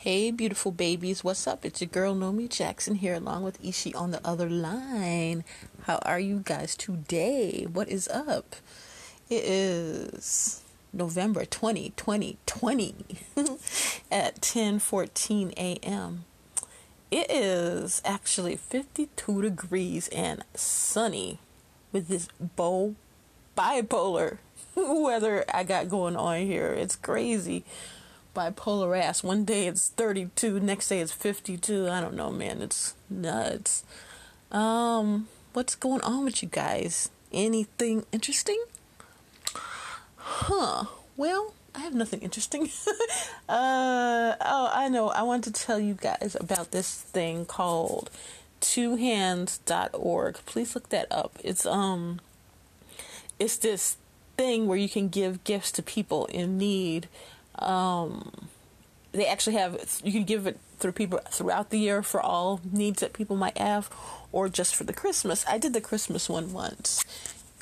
Hey, beautiful babies, what's up? It's your girl Nomi Jackson here, along with Ishi on the other line. How are you guys today? What is up? It is November 20, 2020 at 10:14 a.m. It is actually 52 degrees and sunny with this bow bipolar weather I got going on here. It's crazy bipolar ass. One day it's 32, next day it's 52. I don't know, man. It's nuts. Um, what's going on with you guys? Anything interesting? Huh. Well, I have nothing interesting. uh, oh, I know. I want to tell you guys about this thing called twohands.org. Please look that up. It's um it's this thing where you can give gifts to people in need um, they actually have you can give it through people throughout the year for all needs that people might have, or just for the Christmas. I did the Christmas one once,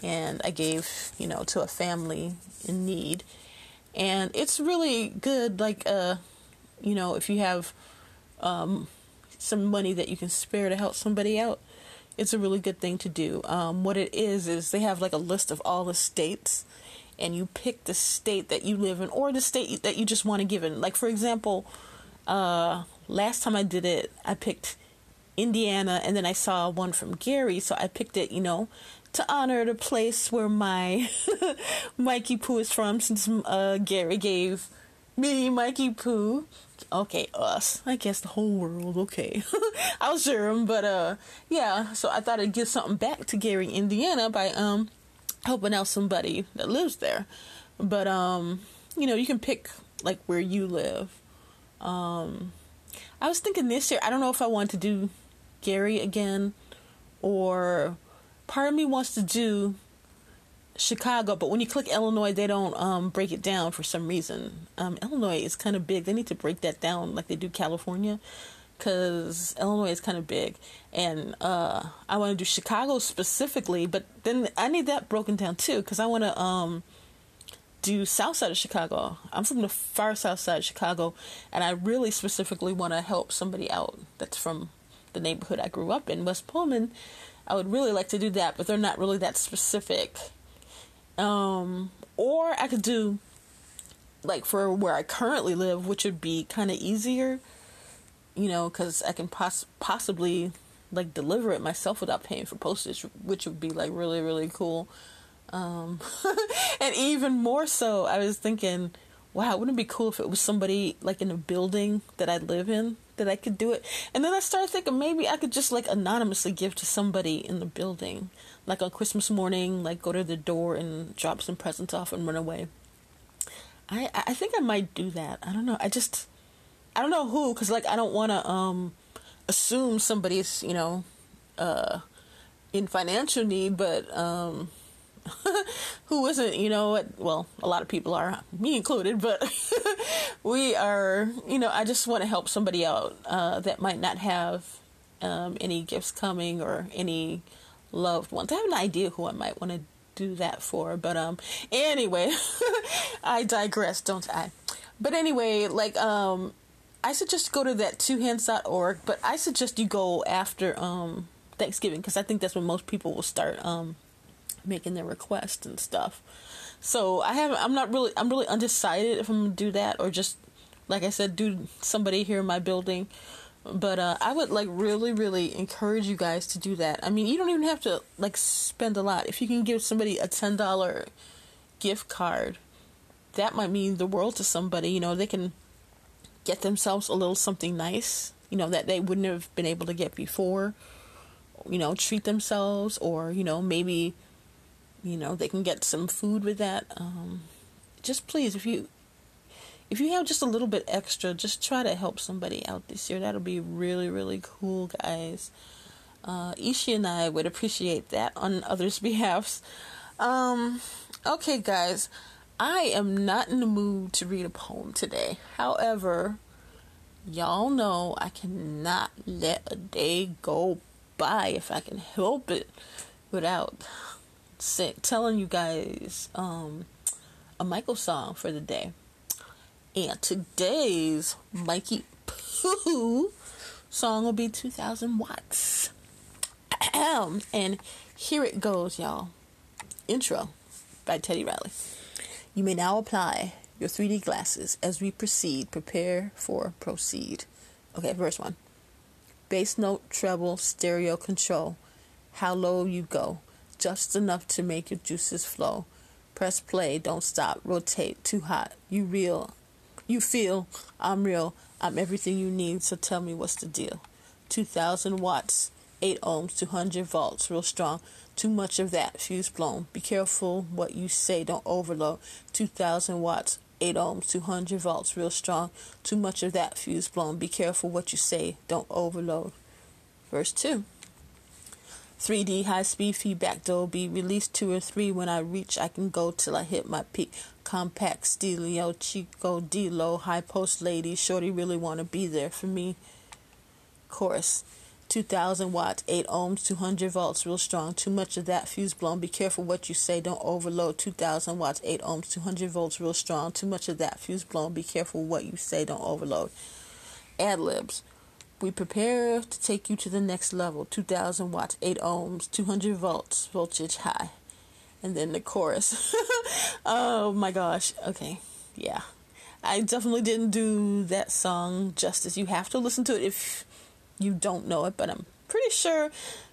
and I gave you know to a family in need, and it's really good. Like uh, you know, if you have um, some money that you can spare to help somebody out, it's a really good thing to do. Um, what it is is they have like a list of all the states and you pick the state that you live in or the state that you just want to give in. Like for example, uh, last time I did it, I picked Indiana, and then I saw one from Gary, so I picked it. You know, to honor the place where my Mikey Poo is from, since uh, Gary gave me Mikey Poo. Okay, us. I guess the whole world. Okay, I'll share him, but uh, yeah. So I thought I'd give something back to Gary, Indiana, by um helping out somebody that lives there. But um, you know, you can pick like where you live. Um, I was thinking this year. I don't know if I want to do Gary again, or part of me wants to do Chicago. But when you click Illinois, they don't um, break it down for some reason. Um, Illinois is kind of big. They need to break that down like they do California because Illinois is kind of big, and uh, I want to do Chicago specifically. But then I need that broken down too, because I want to um, do South Side of Chicago. I'm from the far South Side of Chicago, and I really specifically want to help somebody out that's from the neighborhood I grew up in, West Pullman. I would really like to do that, but they're not really that specific. Um, or I could do like for where I currently live, which would be kind of easier you know, because I can poss- possibly like deliver it myself without paying for postage, which would be like really, really cool. Um, and even more so, I was thinking, wow, wouldn't it be cool if it was somebody like in a building that I live in that I could do it? And then I started thinking maybe I could just like anonymously give to somebody in the building, like on Christmas morning, like go to the door and drop some presents off and run away. I I think I might do that. I don't know. I just I don't know who, because like I don't want to um assume somebody's you know uh in financial need, but um who isn't, you know, well, a lot of people are, me included, but we are, you know, I just want to help somebody out uh, that might not have um, any gifts coming or any loved ones. I have an idea who I might want to do that for, but um, anyway, I digress, don't I? But anyway, like um, I suggest go to that twohands.org, but I suggest you go after um, Thanksgiving because I think that's when most people will start um, making their requests and stuff. So I haven't. I'm not really. I'm really undecided if I'm gonna do that or just, like I said, do somebody here in my building. But uh, I would like really, really encourage you guys to do that. I mean, you don't even have to like spend a lot. If you can give somebody a ten dollar gift card, that might mean the world to somebody. You know, they can get themselves a little something nice, you know, that they wouldn't have been able to get before. You know, treat themselves, or you know, maybe, you know, they can get some food with that. Um, just please, if you if you have just a little bit extra, just try to help somebody out this year. That'll be really, really cool, guys. Uh, Ishi and I would appreciate that on others' behalfs. Um, okay, guys. I am not in the mood to read a poem today. However, y'all know I cannot let a day go by if I can help it without telling you guys um, a Michael song for the day. And today's Mikey two song will be 2000 watts. and here it goes, y'all. Intro by Teddy Riley. You may now apply your 3D glasses as we proceed. Prepare for proceed. Okay, verse 1. Bass note, treble, stereo control. How low you go. Just enough to make your juices flow. Press play, don't stop, rotate, too hot. You real, you feel, I'm real, I'm everything you need, so tell me what's the deal. 2000 watts, 8 ohms, 200 volts, real strong. Too much of that, fuse blown. Be careful what you say, don't overload. 2000 watts, 8 ohms, 200 volts, real strong. Too much of that, fuse blown. Be careful what you say, don't overload. Verse 2. 3D high speed feedback Dolby release two or three when I reach I can go till I hit my peak compact stereo Chico D low high post lady shorty really wanna be there for me chorus 2000 watts 8 ohms 200 volts real strong too much of that fuse blown be careful what you say don't overload 2000 watts 8 ohms 200 volts real strong too much of that fuse blown be careful what you say don't overload ad libs we prepare to take you to the next level 2000 watts, 8 ohms, 200 volts, voltage high. And then the chorus. oh my gosh. Okay. Yeah. I definitely didn't do that song justice. You have to listen to it if you don't know it, but I'm pretty sure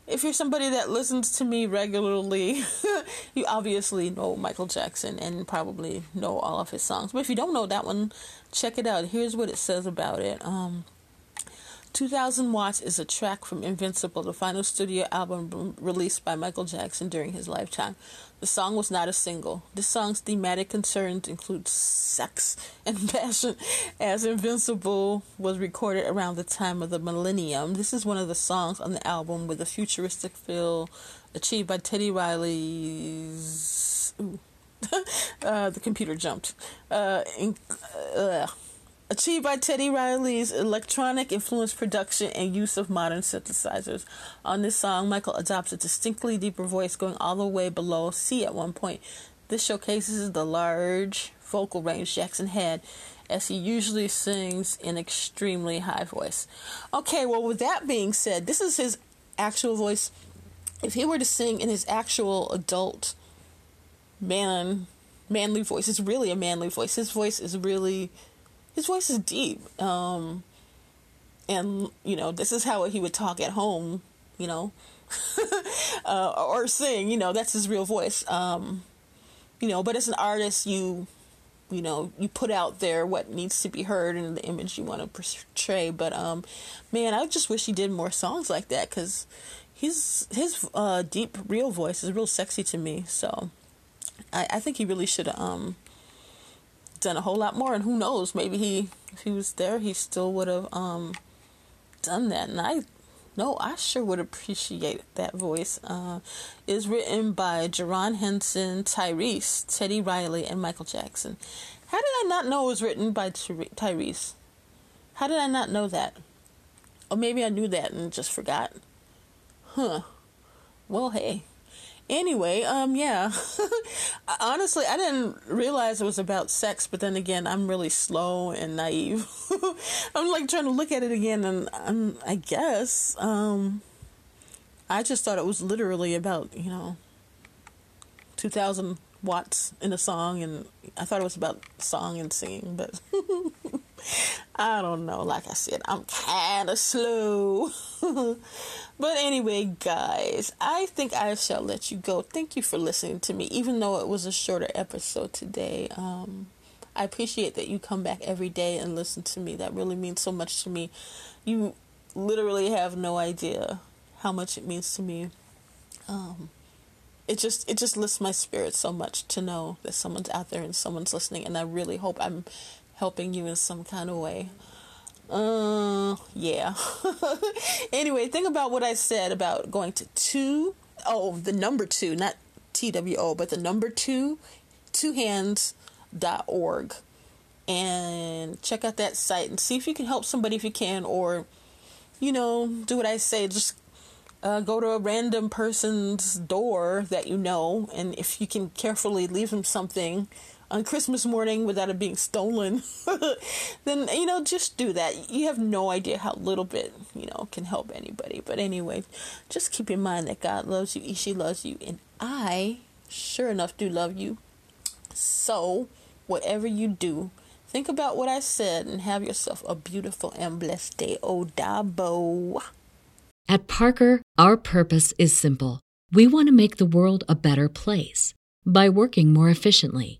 if you're somebody that listens to me regularly, you obviously know Michael Jackson and probably know all of his songs. But if you don't know that one, check it out. Here's what it says about it. Um, 2000 Watts is a track from Invincible, the final studio album released by Michael Jackson during his lifetime. The song was not a single. The song's thematic concerns include sex and passion, as Invincible was recorded around the time of the millennium. This is one of the songs on the album with a futuristic feel achieved by Teddy Riley's. uh, the computer jumped. Uh, uh, Achieved by Teddy Riley's electronic influence production and use of modern synthesizers. On this song, Michael adopts a distinctly deeper voice going all the way below C at one point. This showcases the large vocal range Jackson had as he usually sings in extremely high voice. Okay, well, with that being said, this is his actual voice. If he were to sing in his actual adult man manly voice, it's really a manly voice. His voice is really his voice is deep. Um, and you know, this is how he would talk at home. You know, uh, or sing. You know, that's his real voice. Um, you know, but as an artist, you you know you put out there what needs to be heard and the image you want to portray but um man i just wish he did more songs like that because his his uh deep real voice is real sexy to me so i i think he really should um done a whole lot more. And who knows, maybe he, if he was there, he still would have um, done that. And I no, I sure would appreciate that voice. Uh, is written by Jerron Henson, Tyrese, Teddy Riley, and Michael Jackson. How did I not know it was written by Tyrese? How did I not know that? Or maybe I knew that and just forgot. Huh. Well, hey. Anyway, um, yeah. Honestly, I didn't realize it was about sex, but then again, I'm really slow and naive. I'm like trying to look at it again, and I'm, I guess, um, I just thought it was literally about, you know, 2,000 watts in a song, and I thought it was about song and singing, but I don't know. Like I said, I'm kind of slow. but anyway, guys, I think I shall let you go. Thank you for listening to me, even though it was a shorter episode today. Um, I appreciate that you come back every day and listen to me. That really means so much to me. You literally have no idea how much it means to me. Um, it just it just lifts my spirit so much to know that someone's out there and someone's listening, and I really hope I'm helping you in some kind of way. Uh, yeah. anyway, think about what I said about going to two. Oh, the number two, not TWO, but the number two, two hands.org. And check out that site and see if you can help somebody if you can, or, you know, do what I say. Just uh, go to a random person's door that you know, and if you can carefully leave them something on Christmas morning without it being stolen, then you know just do that. You have no idea how little bit you know can help anybody. But anyway, just keep in mind that God loves you, she loves you, and I sure enough do love you. So whatever you do, think about what I said and have yourself a beautiful and blessed day. Oh, Dabo. At Parker, our purpose is simple. We want to make the world a better place by working more efficiently